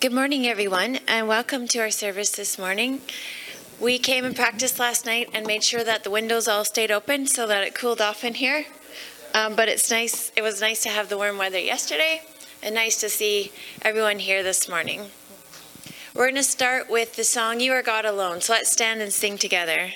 Good morning, everyone, and welcome to our service this morning. We came and practiced last night and made sure that the windows all stayed open so that it cooled off in here. Um, but it's nice. It was nice to have the warm weather yesterday, and nice to see everyone here this morning. We're going to start with the song "You Are God Alone." So let's stand and sing together.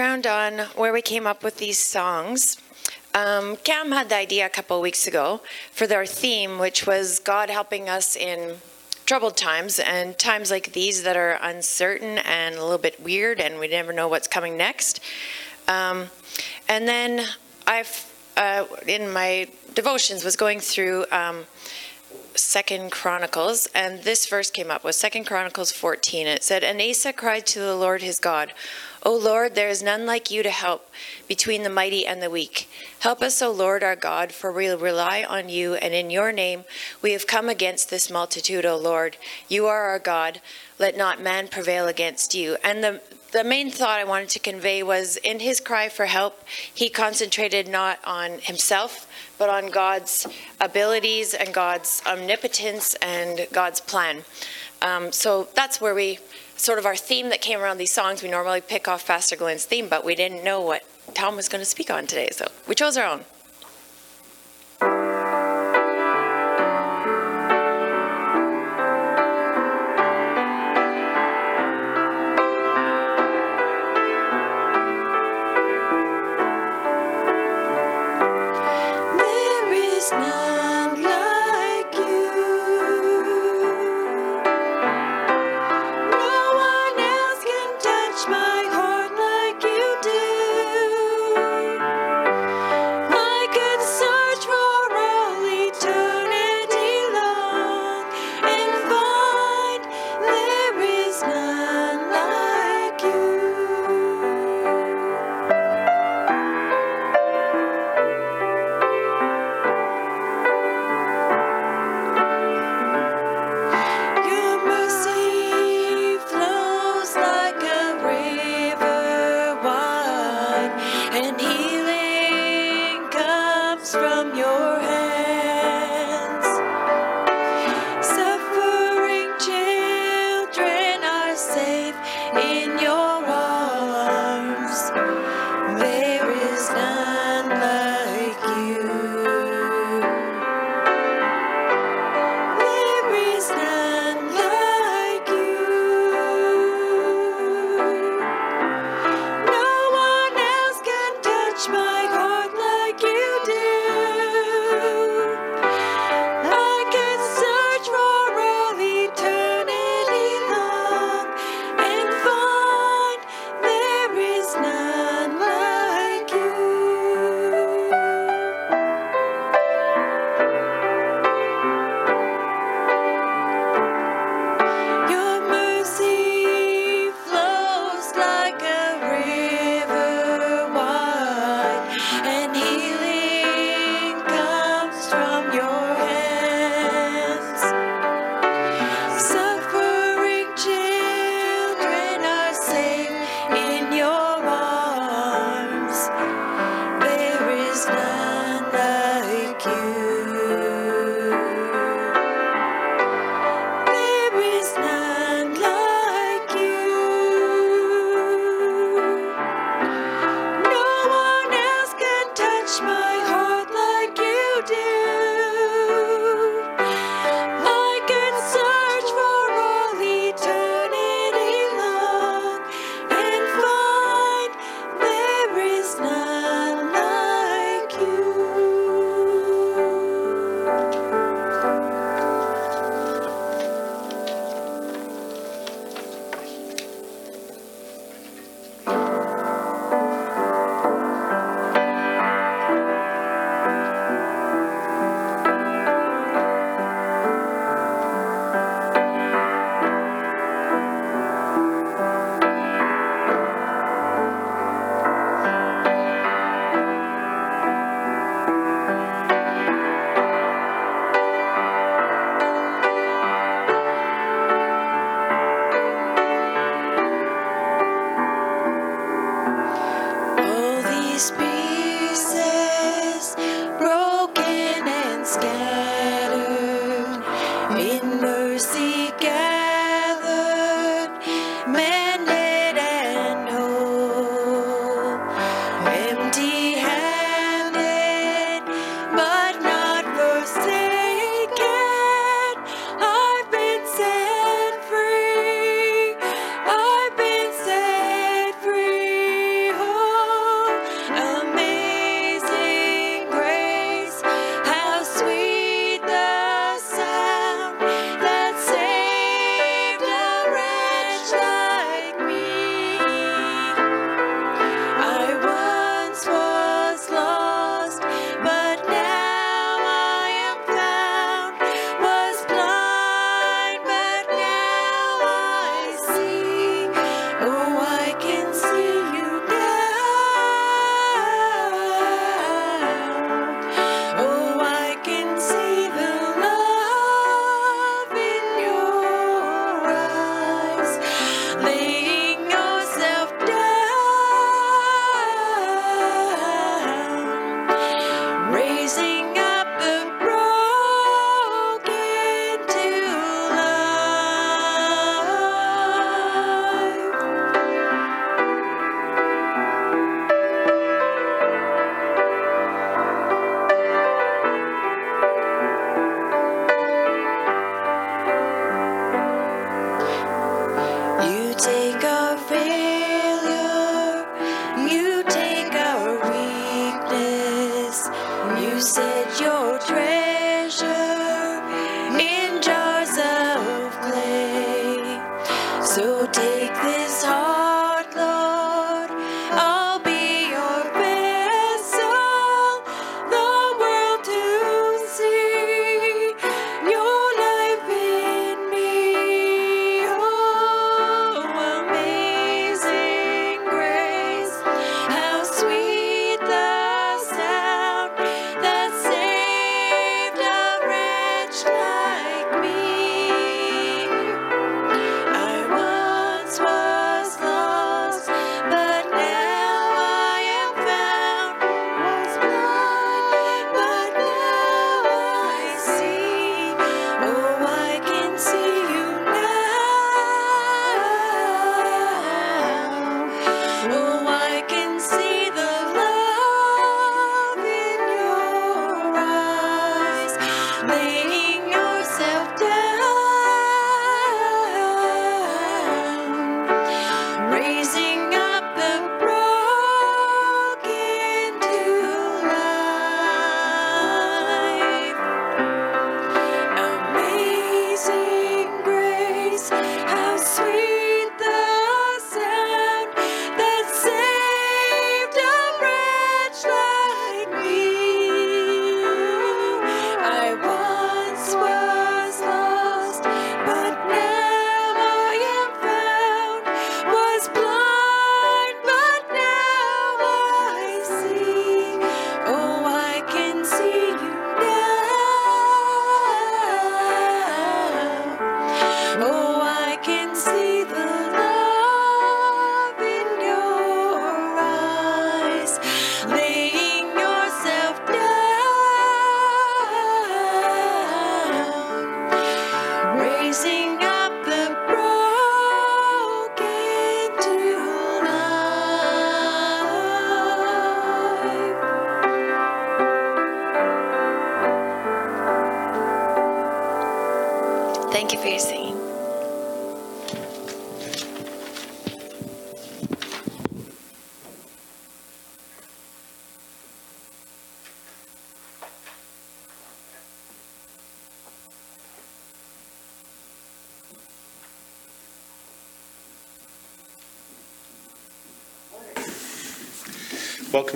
Background on where we came up with these songs. Um, Cam had the idea a couple weeks ago for their theme, which was God helping us in troubled times and times like these that are uncertain and a little bit weird, and we never know what's coming next. Um, and then I've, uh, in my devotions, was going through. Um, Second Chronicles, and this verse came up was Second Chronicles 14. It said, And Asa cried to the Lord his God, O Lord, there is none like you to help between the mighty and the weak. Help us, O Lord our God, for we rely on you, and in your name we have come against this multitude, O Lord. You are our God. Let not man prevail against you. And the the main thought I wanted to convey was in his cry for help, he concentrated not on himself, but on God's abilities and God's omnipotence and God's plan. Um, so that's where we sort of our theme that came around these songs. We normally pick off Pastor Glenn's theme, but we didn't know what Tom was going to speak on today, so we chose our own.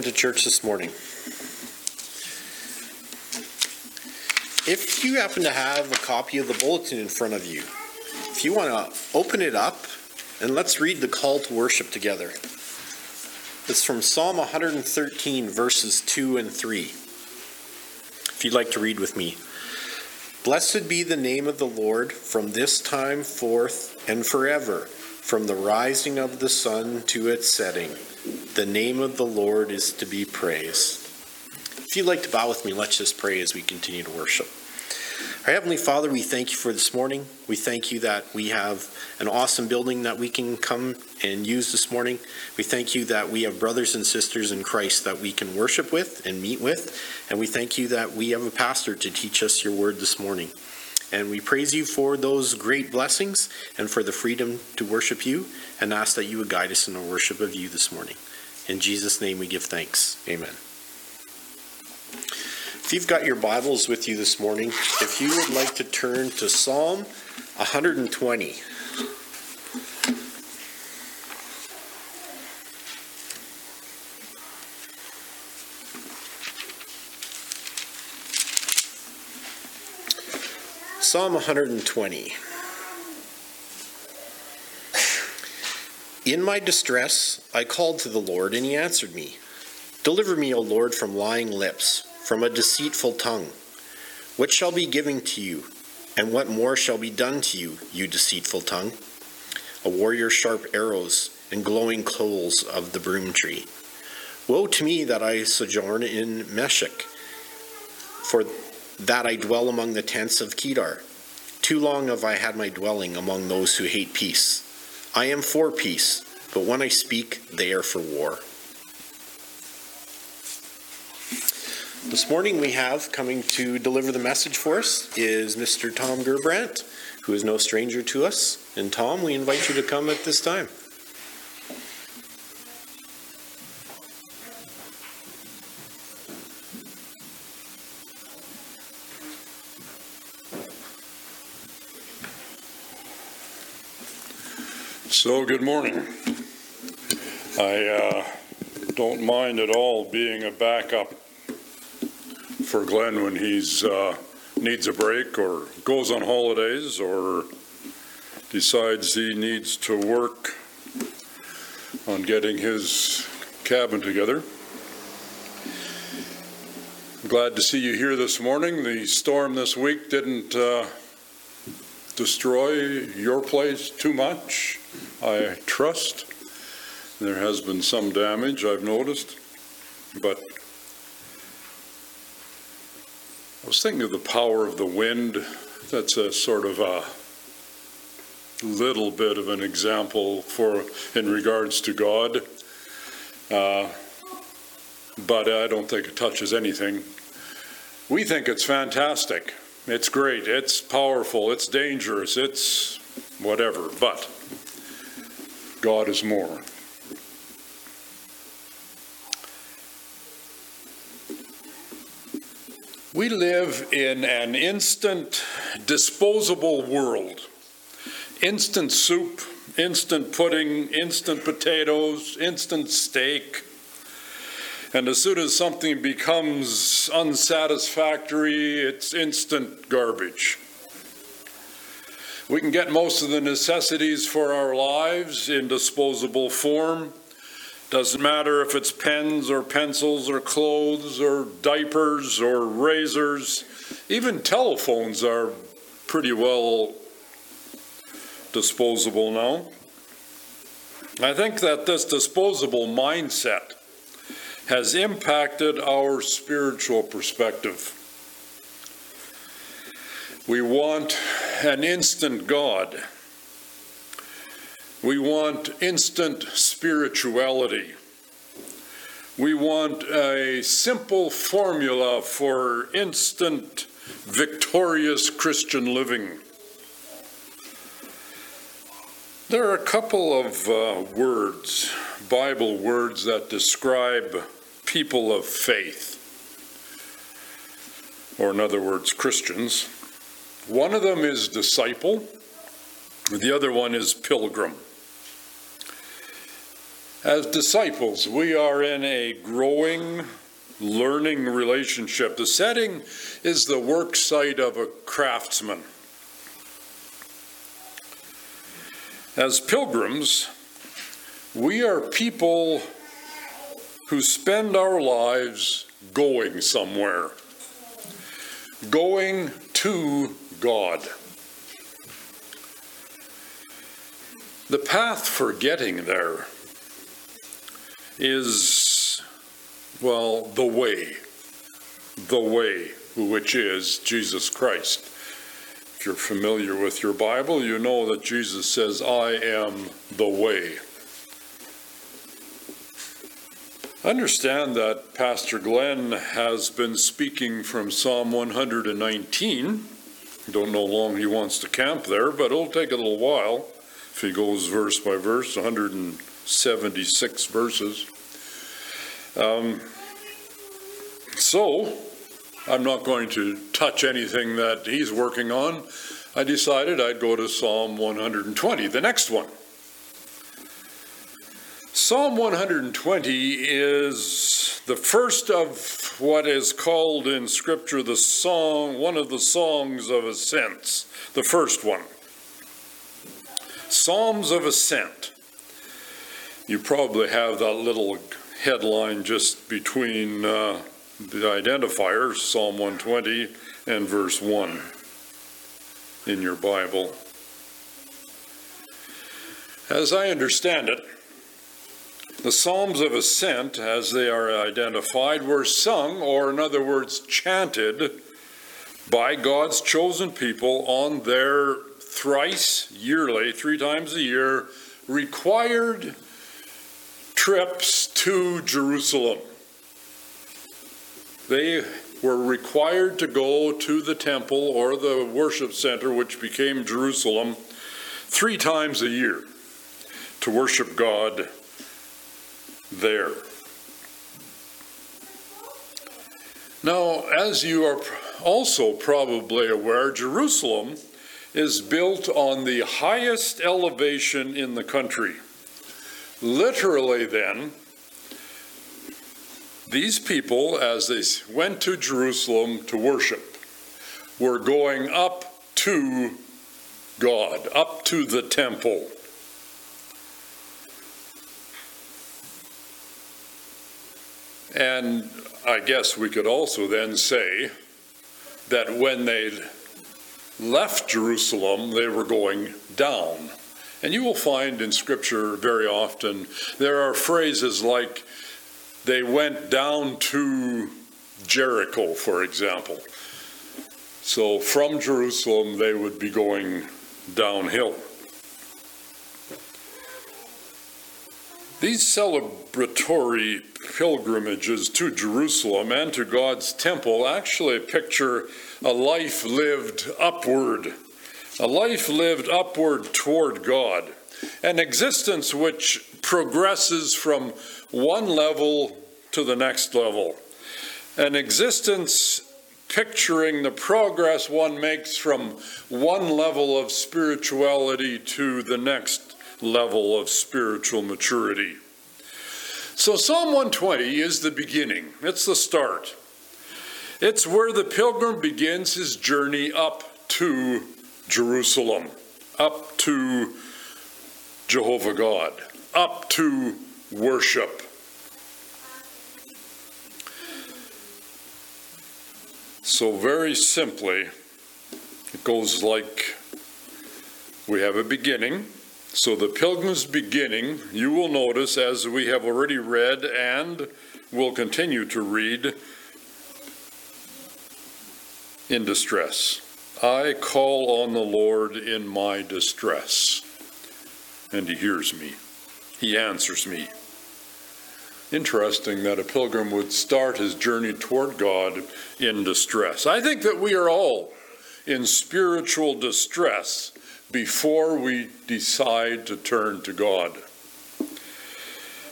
To church this morning. If you happen to have a copy of the bulletin in front of you, if you want to open it up and let's read the call to worship together. It's from Psalm 113, verses 2 and 3. If you'd like to read with me. Blessed be the name of the Lord from this time forth and forever, from the rising of the sun to its setting. The name of the Lord is to be praised. If you'd like to bow with me, let's just pray as we continue to worship. Our Heavenly Father, we thank you for this morning. We thank you that we have an awesome building that we can come and use this morning. We thank you that we have brothers and sisters in Christ that we can worship with and meet with. And we thank you that we have a pastor to teach us your word this morning. And we praise you for those great blessings and for the freedom to worship you and ask that you would guide us in the worship of you this morning. In Jesus' name we give thanks. Amen. If you've got your Bibles with you this morning, if you would like to turn to Psalm 120. Psalm 120. In my distress, I called to the Lord, and he answered me. Deliver me, O Lord, from lying lips from a deceitful tongue. What shall be given to you, and what more shall be done to you, you deceitful tongue? A warrior's sharp arrows and glowing coals of the broom tree. Woe to me that I sojourn in Meshech, for that I dwell among the tents of Kedar. Too long have I had my dwelling among those who hate peace. I am for peace, but when I speak, they are for war. This morning we have coming to deliver the message for us is Mr. Tom Gerbrandt, who is no stranger to us. And Tom, we invite you to come at this time. So, good morning. I uh, don't mind at all being a backup for Glenn when he's uh, needs a break or goes on holidays or decides he needs to work on getting his cabin together. Glad to see you here this morning. The storm this week didn't uh, destroy your place too much, I trust. There has been some damage, I've noticed, but I was thinking of the power of the wind. That's a sort of a little bit of an example for in regards to God. Uh, but I don't think it touches anything. We think it's fantastic. It's great. It's powerful. It's dangerous. It's whatever. But God is more. We live in an instant disposable world. Instant soup, instant pudding, instant potatoes, instant steak. And as soon as something becomes unsatisfactory, it's instant garbage. We can get most of the necessities for our lives in disposable form doesn't matter if it's pens or pencils or clothes or diapers or razors. Even telephones are pretty well disposable now. I think that this disposable mindset has impacted our spiritual perspective. We want an instant God we want instant spirituality. We want a simple formula for instant victorious Christian living. There are a couple of uh, words, Bible words, that describe people of faith, or in other words, Christians. One of them is disciple, the other one is pilgrim. As disciples, we are in a growing, learning relationship. The setting is the work site of a craftsman. As pilgrims, we are people who spend our lives going somewhere, going to God. The path for getting there is, well, the way, the way, which is Jesus Christ. If you're familiar with your Bible, you know that Jesus says, I am the way. Understand that Pastor Glenn has been speaking from Psalm 119. Don't know how long he wants to camp there, but it'll take a little while if he goes verse by verse, 176 verses. Um, so, I'm not going to touch anything that he's working on. I decided I'd go to Psalm 120, the next one. Psalm 120 is the first of what is called in Scripture the song, one of the songs of ascents, the first one. Psalms of Ascent. You probably have that little headline just between uh, the identifiers, Psalm 120 and verse 1 in your Bible. As I understand it, the Psalms of Ascent, as they are identified, were sung, or in other words, chanted, by God's chosen people on their thrice yearly, three times a year, required trips to Jerusalem. They were required to go to the temple or the worship center, which became Jerusalem, three times a year to worship God there. Now, as you are also probably aware, Jerusalem is built on the highest elevation in the country. Literally, then, these people, as they went to Jerusalem to worship, were going up to God, up to the temple. And I guess we could also then say that when they left Jerusalem, they were going down. And you will find in Scripture very often there are phrases like, they went down to Jericho, for example. So from Jerusalem, they would be going downhill. These celebratory pilgrimages to Jerusalem and to God's temple actually picture a life lived upward, a life lived upward toward God, an existence which progresses from one level to the next level, an existence picturing the progress one makes from one level of spirituality to the next level of spiritual maturity. So, Psalm 120 is the beginning, it's the start. It's where the pilgrim begins his journey up to Jerusalem, up to Jehovah God, up to worship. So, very simply, it goes like we have a beginning, so the pilgrim's beginning, you will notice, as we have already read and will continue to read, in distress. I call on the Lord in my distress, and he hears me. He answers me. Interesting that a pilgrim would start his journey toward God in distress. I think that we are all in spiritual distress before we decide to turn to God.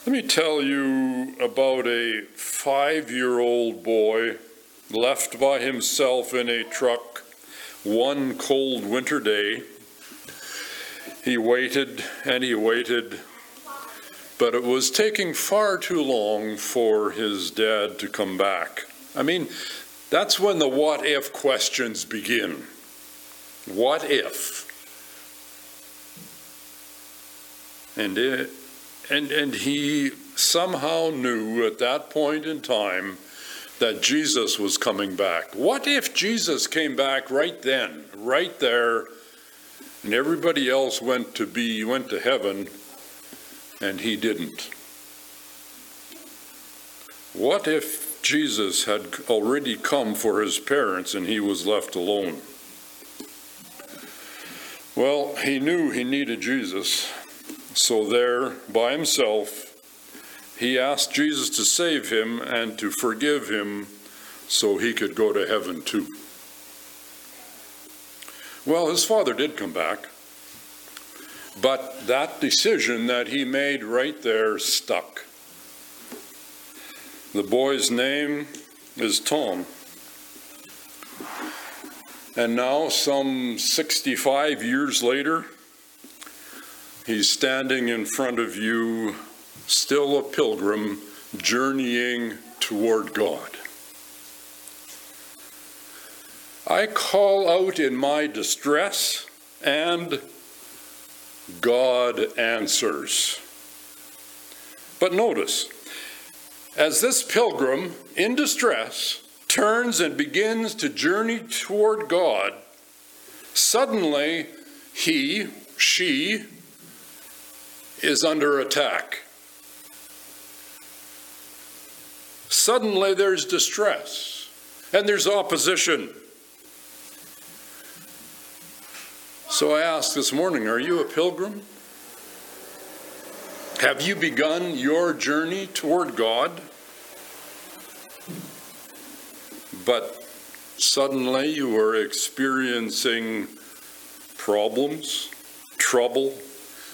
Let me tell you about a five year old boy left by himself in a truck one cold winter day. He waited and he waited, but it was taking far too long for his dad to come back. I mean, that's when the what if questions begin. What if? And, it, and, and he somehow knew at that point in time that Jesus was coming back. What if Jesus came back right then, right there, and everybody else went to be went to heaven and he didn't? What if Jesus had already come for his parents and he was left alone? Well, he knew he needed Jesus. So there, by himself, he asked Jesus to save him and to forgive him so he could go to heaven too. Well, his father did come back, but that decision that he made right there stuck. The boy's name is Tom. And now, some 65 years later, he's standing in front of you, still a pilgrim, journeying toward God. I call out in my distress, and God answers. But notice, as this pilgrim in distress turns and begins to journey toward God, suddenly he, she, is under attack. Suddenly there's distress and there's opposition. So I ask this morning Are you a pilgrim? Have you begun your journey toward God? But suddenly you are experiencing problems, trouble,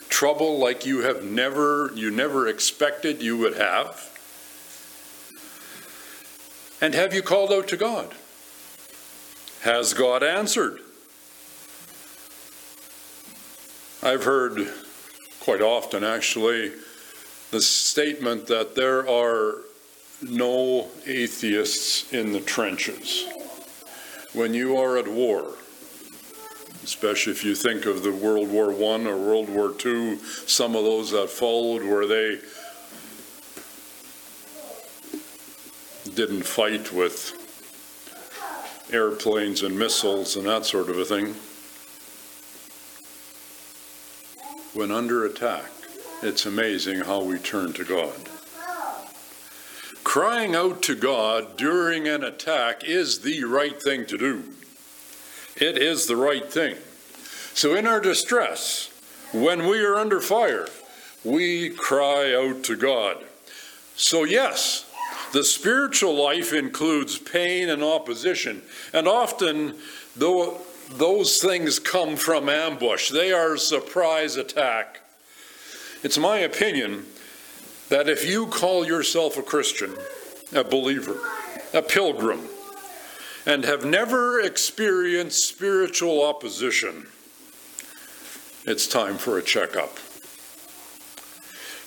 trouble like you have never you never expected you would have. And have you called out to God? Has God answered? I've heard quite often, actually, the statement that there are no atheists in the trenches. When you are at war, especially if you think of the World War I or World War II, some of those that followed where they didn't fight with airplanes and missiles and that sort of a thing. when under attack, it's amazing how we turn to God. Crying out to God during an attack is the right thing to do. It is the right thing. So, in our distress, when we are under fire, we cry out to God. So, yes, the spiritual life includes pain and opposition, and often, though those things come from ambush. They are surprise attack. It's my opinion that if you call yourself a Christian, a believer, a pilgrim, and have never experienced spiritual opposition, it's time for a checkup.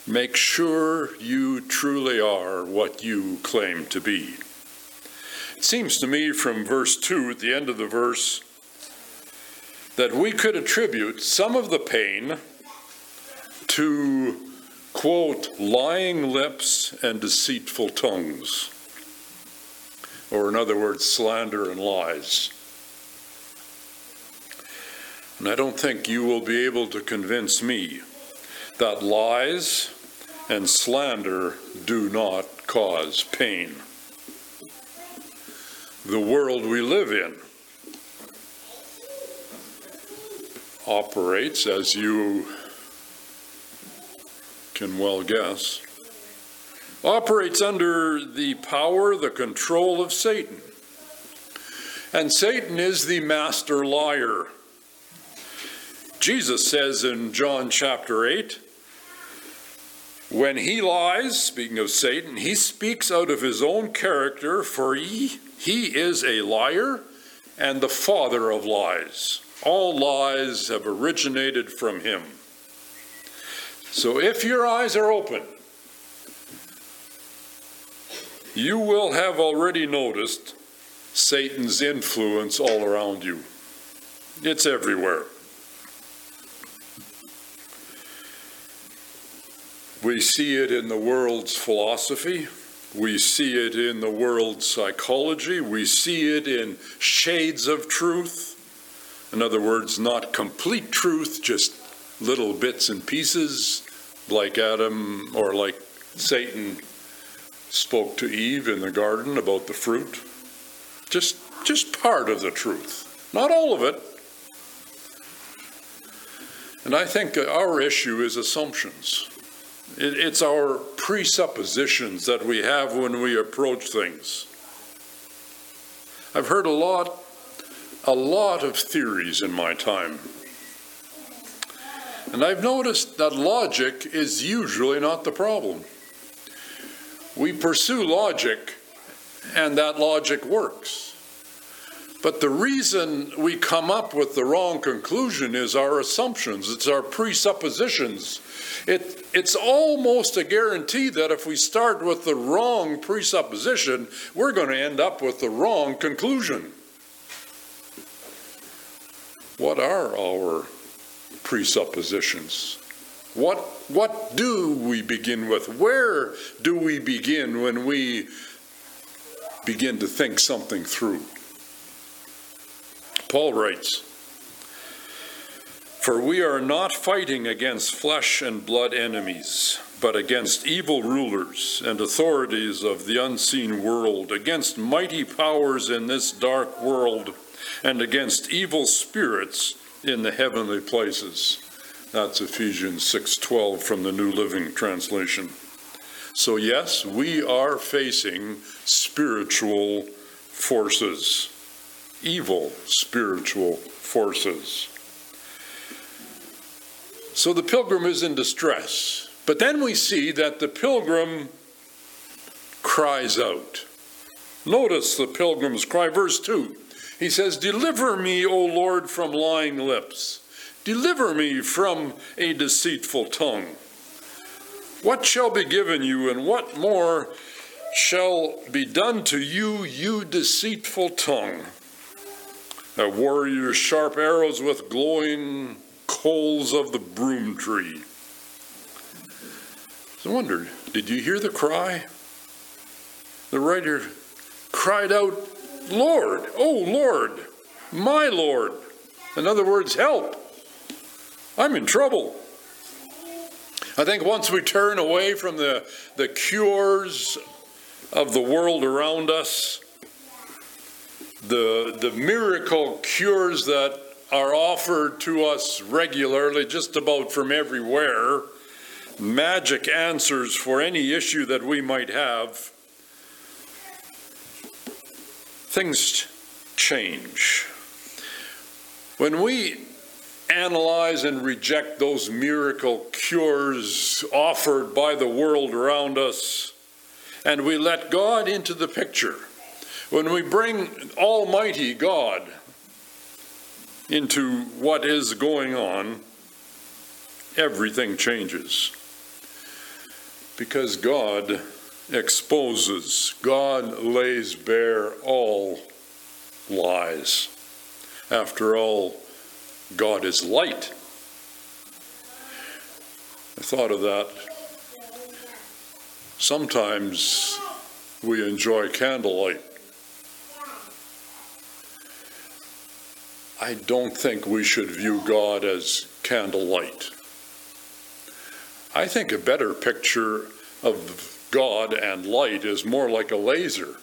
Make sure you truly are what you claim to be. It seems to me from verse 2, at the end of the verse, that we could attribute some of the pain to, quote, lying lips and deceitful tongues, or in other words, slander and lies. And I don't think you will be able to convince me that lies and slander do not cause pain. The world we live in operates, as you can well guess, operates under the power, the control of Satan. And Satan is the master liar. Jesus says in John chapter 8, when he lies, speaking of Satan, he speaks out of his own character, for he, he is a liar and the father of lies. All lies have originated from him. So if your eyes are open, you will have already noticed Satan's influence all around you. It's everywhere. We see it in the world's philosophy. We see it in the world's psychology. We see it in shades of truth. In other words, not complete truth, just little bits and pieces, like Adam or like Satan spoke to Eve in the garden about the fruit. Just, just part of the truth, not all of it. And I think our issue is assumptions. It's our presuppositions that we have when we approach things. I've heard a lot, a lot of theories in my time. And I've noticed that logic is usually not the problem. We pursue logic, and that logic works. But the reason we come up with the wrong conclusion is our assumptions, it's our presuppositions. It, it's almost a guarantee that if we start with the wrong presupposition, we're going to end up with the wrong conclusion. What are our presuppositions? What, what do we begin with? Where do we begin when we begin to think something through? Paul writes, For we are not fighting against flesh and blood enemies, but against evil rulers and authorities of the unseen world, against mighty powers in this dark world, and against evil spirits in the heavenly places. That's Ephesians 6:12 from the New Living Translation. So yes, we are facing spiritual forces evil spiritual forces. So the pilgrim is in distress. But then we see that the pilgrim cries out. Notice the pilgrim's cry, verse 2. He says, Deliver me, O Lord, from lying lips. Deliver me from a deceitful tongue. What shall be given you, and what more shall be done to you, you deceitful tongue? A warrior's sharp arrows with glowing coals of the broom tree. I wondered, did you hear the cry? The writer cried out, Lord, oh Lord, my Lord. In other words, help. I'm in trouble. I think once we turn away from the, the cures of the world around us the, the miracle cures that are offered to us regularly, just about from everywhere, magic answers for any issue that we might have, things change. When we analyze and reject those miracle cures offered by the world around us, and we let God into the picture, when we bring Almighty God into what is going on, everything changes. Because God exposes, God lays bare all lies. After all, God is light. I thought of that. Sometimes we enjoy candlelight. I don't think we should view God as candlelight. I think a better picture of God and light is more like a laser.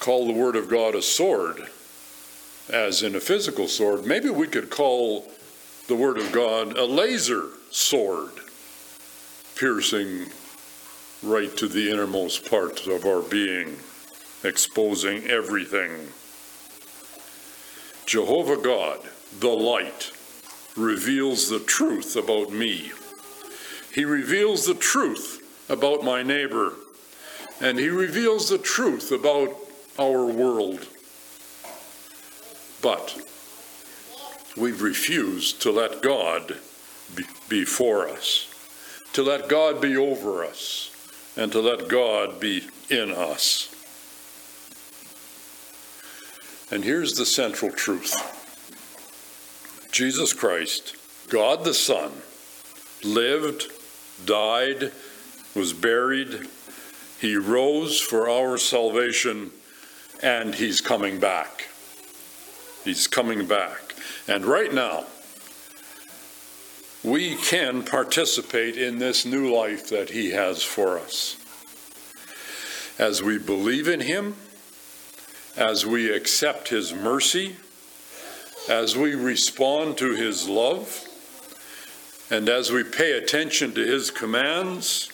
Call the Word of God a sword, as in a physical sword. Maybe we could call the Word of God a laser sword, piercing right to the innermost parts of our being, exposing everything. Jehovah God, the light, reveals the truth about me. He reveals the truth about my neighbor, and he reveals the truth about our world. But we've refused to let God be, for us, to let God be over us, and to let God be in us. And here's the central truth Jesus Christ, God the Son, lived, died, was buried, he rose for our salvation, and he's coming back. He's coming back. And right now, we can participate in this new life that He has for us. As we believe in Him, as we accept His mercy, as we respond to His love, and as we pay attention to His commands,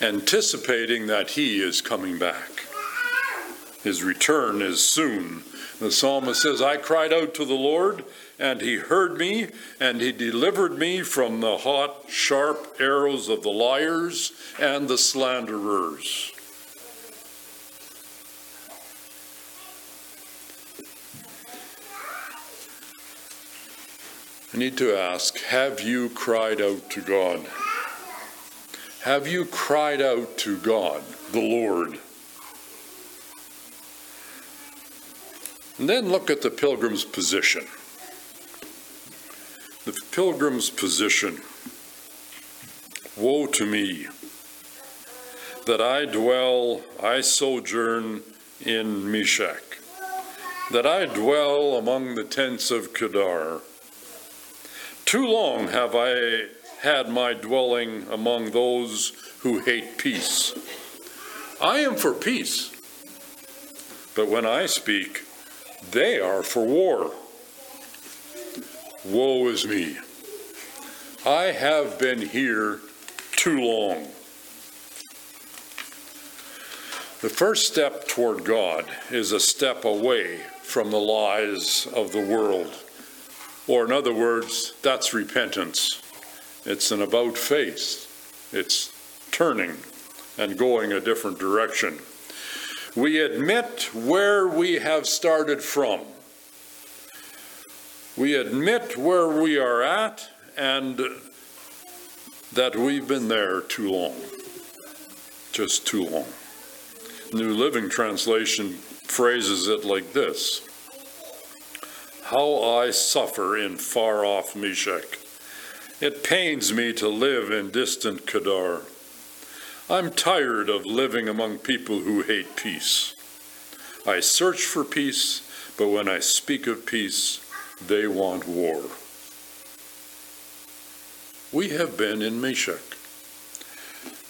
anticipating that He is coming back. His return is soon. The psalmist says, I cried out to the Lord, and he heard me, and he delivered me from the hot, sharp arrows of the liars and the slanderers. I need to ask Have you cried out to God? Have you cried out to God, the Lord? And then look at the pilgrim's position. The pilgrim's position. Woe to me that I dwell, I sojourn in Meshech, that I dwell among the tents of Kedar. Too long have I had my dwelling among those who hate peace. I am for peace, but when I speak, they are for war. Woe is me. I have been here too long. The first step toward God is a step away from the lies of the world. Or, in other words, that's repentance. It's an about face, it's turning and going a different direction. We admit where we have started from. We admit where we are at and that we've been there too long. Just too long. New Living Translation phrases it like this How I suffer in far off Meshech. It pains me to live in distant Kedar. I'm tired of living among people who hate peace. I search for peace, but when I speak of peace, they want war. We have been in Meshech.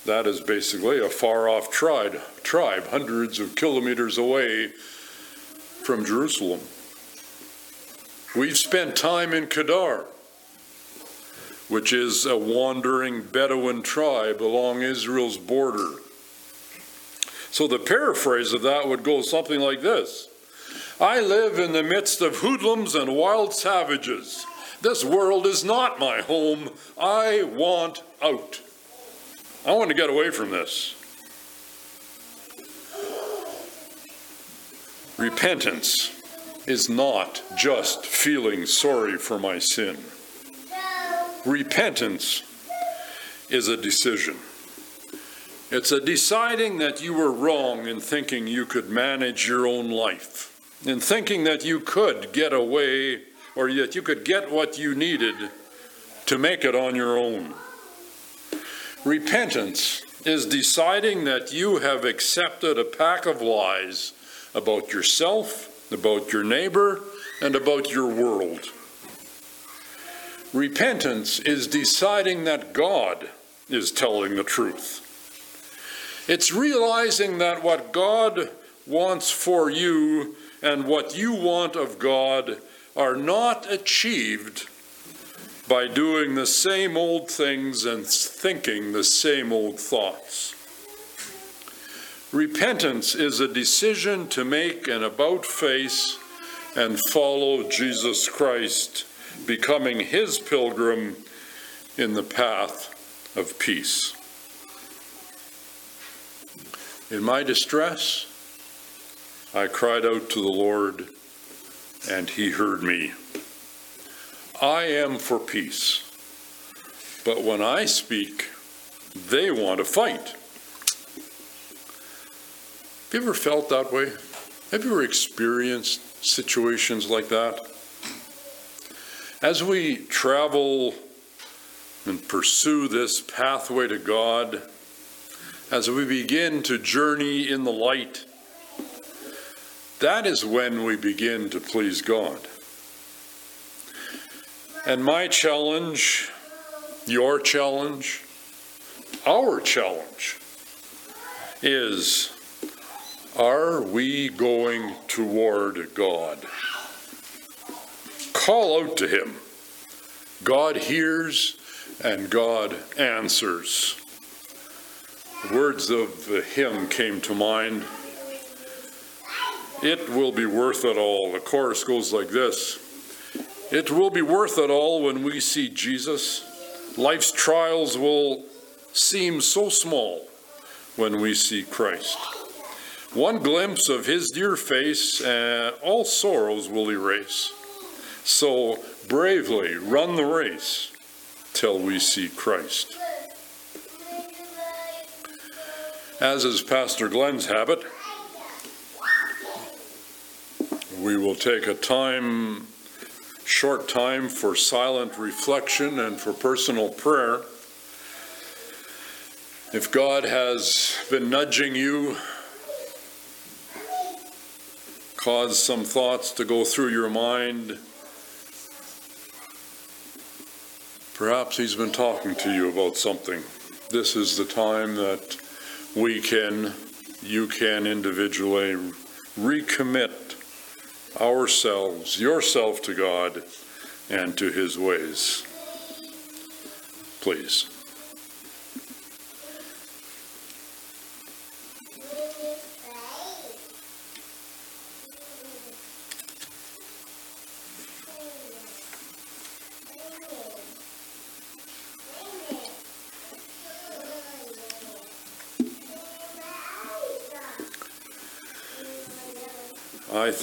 That is basically a far off tribe, tribe hundreds of kilometers away from Jerusalem. We've spent time in Kedar which is a wandering Bedouin tribe along Israel's border. So the paraphrase of that would go something like this I live in the midst of hoodlums and wild savages. This world is not my home. I want out. I want to get away from this. Repentance is not just feeling sorry for my sin. Repentance is a decision. It's a deciding that you were wrong in thinking you could manage your own life, in thinking that you could get away or that you could get what you needed to make it on your own. Repentance is deciding that you have accepted a pack of lies about yourself, about your neighbor, and about your world. Repentance is deciding that God is telling the truth. It's realizing that what God wants for you and what you want of God are not achieved by doing the same old things and thinking the same old thoughts. Repentance is a decision to make an about face and follow Jesus Christ becoming his pilgrim in the path of peace. In my distress, I cried out to the Lord, and he heard me. I am for peace. But when I speak, they want to fight. Have you ever felt that way? Have you ever experienced situations like that? As we travel and pursue this pathway to God, as we begin to journey in the light, that is when we begin to please God. And my challenge, your challenge, our challenge is are we going toward God? Call out to Him. God hears and God answers. The words of the hymn came to mind. It will be worth it all. The chorus goes like this It will be worth it all when we see Jesus. Life's trials will seem so small when we see Christ. One glimpse of his dear face, and all sorrows will erase. So bravely run the race till we see Christ. As is Pastor Glenn's habit, we will take a time, short time for silent reflection and for personal prayer. If God has been nudging you, caused some thoughts to go through your mind, perhaps He's been talking to you about something. This is the time that we can, you can individually recommit ourselves, yourself to God and to His ways. Please.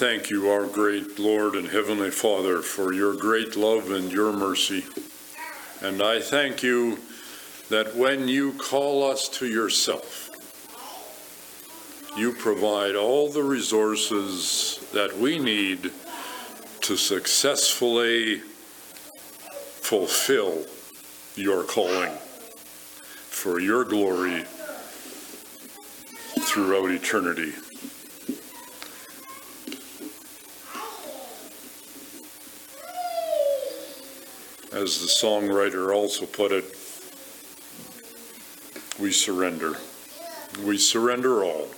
Thank you, our great Lord and Heavenly Father, for your great love and your mercy. And I thank you that when you call us to yourself, you provide all the resources that we need to successfully fulfill your calling for your glory throughout eternity. As the songwriter also put it, we surrender. We surrender all.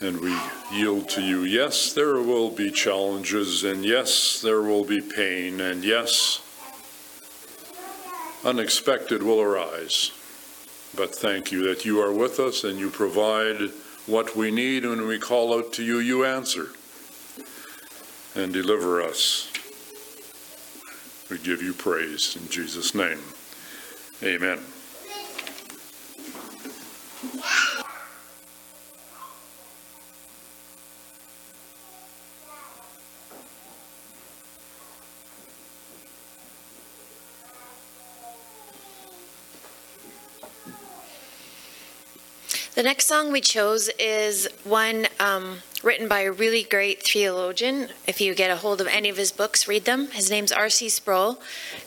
And we yield to you. Yes, there will be challenges, and yes, there will be pain, and yes, unexpected will arise. But thank you that you are with us and you provide what we need. When we call out to you, you answer and deliver us. We give you praise in Jesus' name. Amen. The next song we chose is one um, written by a really great theologian. If you get a hold of any of his books, read them. His name's R.C. Sproul,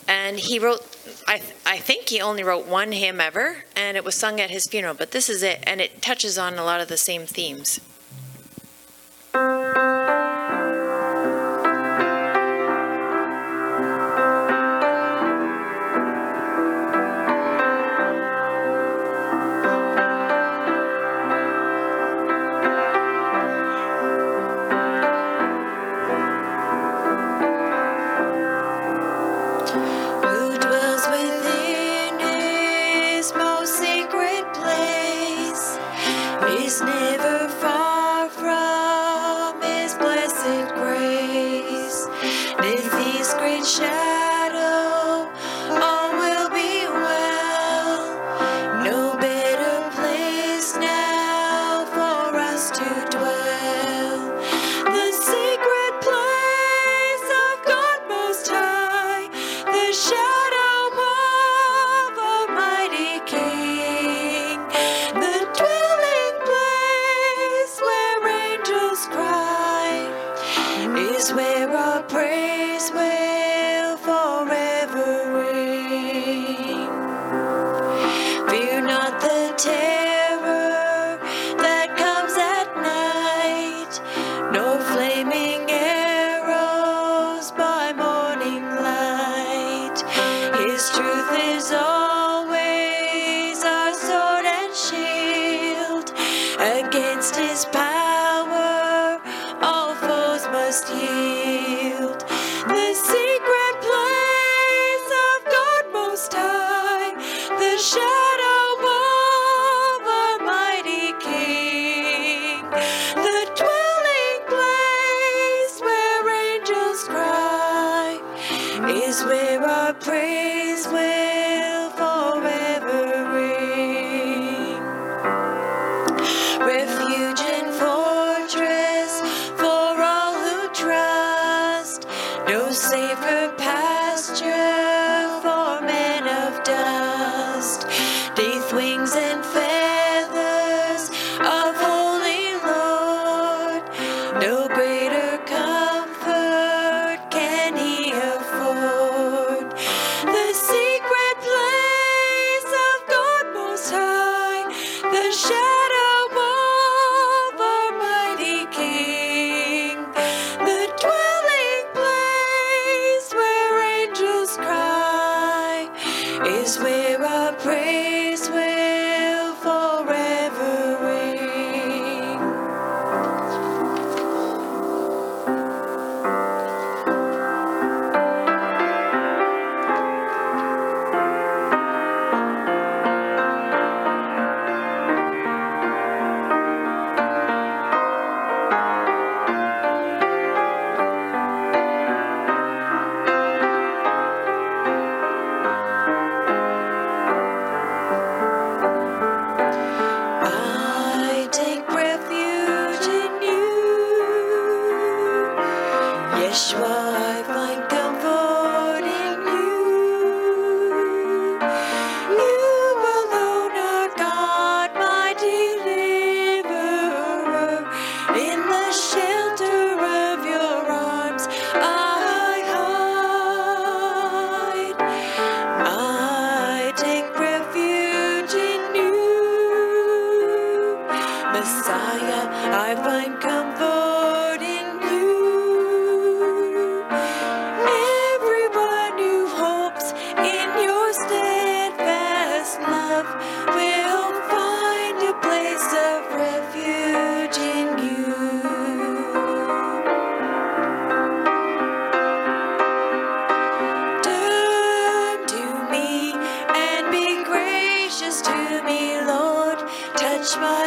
and he wrote, I, I think he only wrote one hymn ever, and it was sung at his funeral, but this is it, and it touches on a lot of the same themes. The shadow My